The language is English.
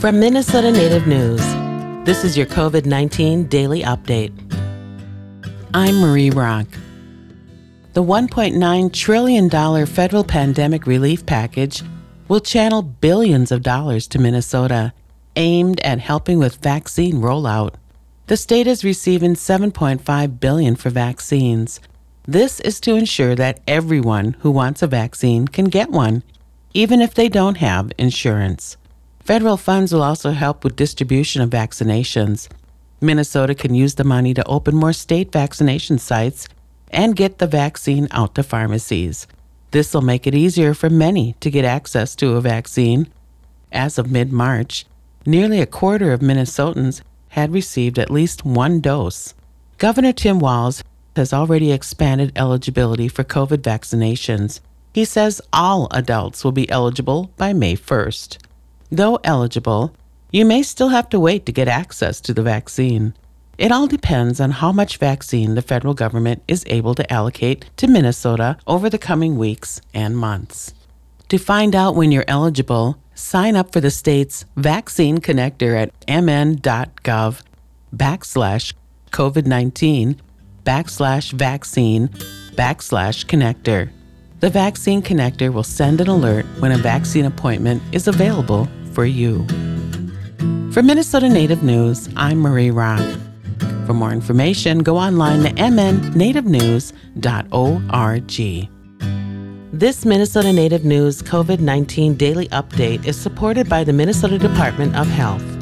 From Minnesota Native News, this is your COVID 19 daily update. I'm Marie Rock. The $1.9 trillion federal pandemic relief package will channel billions of dollars to Minnesota, aimed at helping with vaccine rollout. The state is receiving 7.5 billion for vaccines. This is to ensure that everyone who wants a vaccine can get one, even if they don't have insurance. Federal funds will also help with distribution of vaccinations. Minnesota can use the money to open more state vaccination sites and get the vaccine out to pharmacies. This will make it easier for many to get access to a vaccine. As of mid March, nearly a quarter of Minnesotans had received at least one dose. Governor Tim Walz has already expanded eligibility for COVID vaccinations. He says all adults will be eligible by May 1st. Though eligible, you may still have to wait to get access to the vaccine. It all depends on how much vaccine the federal government is able to allocate to Minnesota over the coming weeks and months. To find out when you're eligible, sign up for the state's vaccine connector at mn.gov backslash COVID 19 backslash vaccine backslash connector. The vaccine connector will send an alert when a vaccine appointment is available for you. For Minnesota Native News, I'm Marie Rock. For more information, go online to mnnativenews.org. This Minnesota Native News COVID 19 daily update is supported by the Minnesota Department of Health.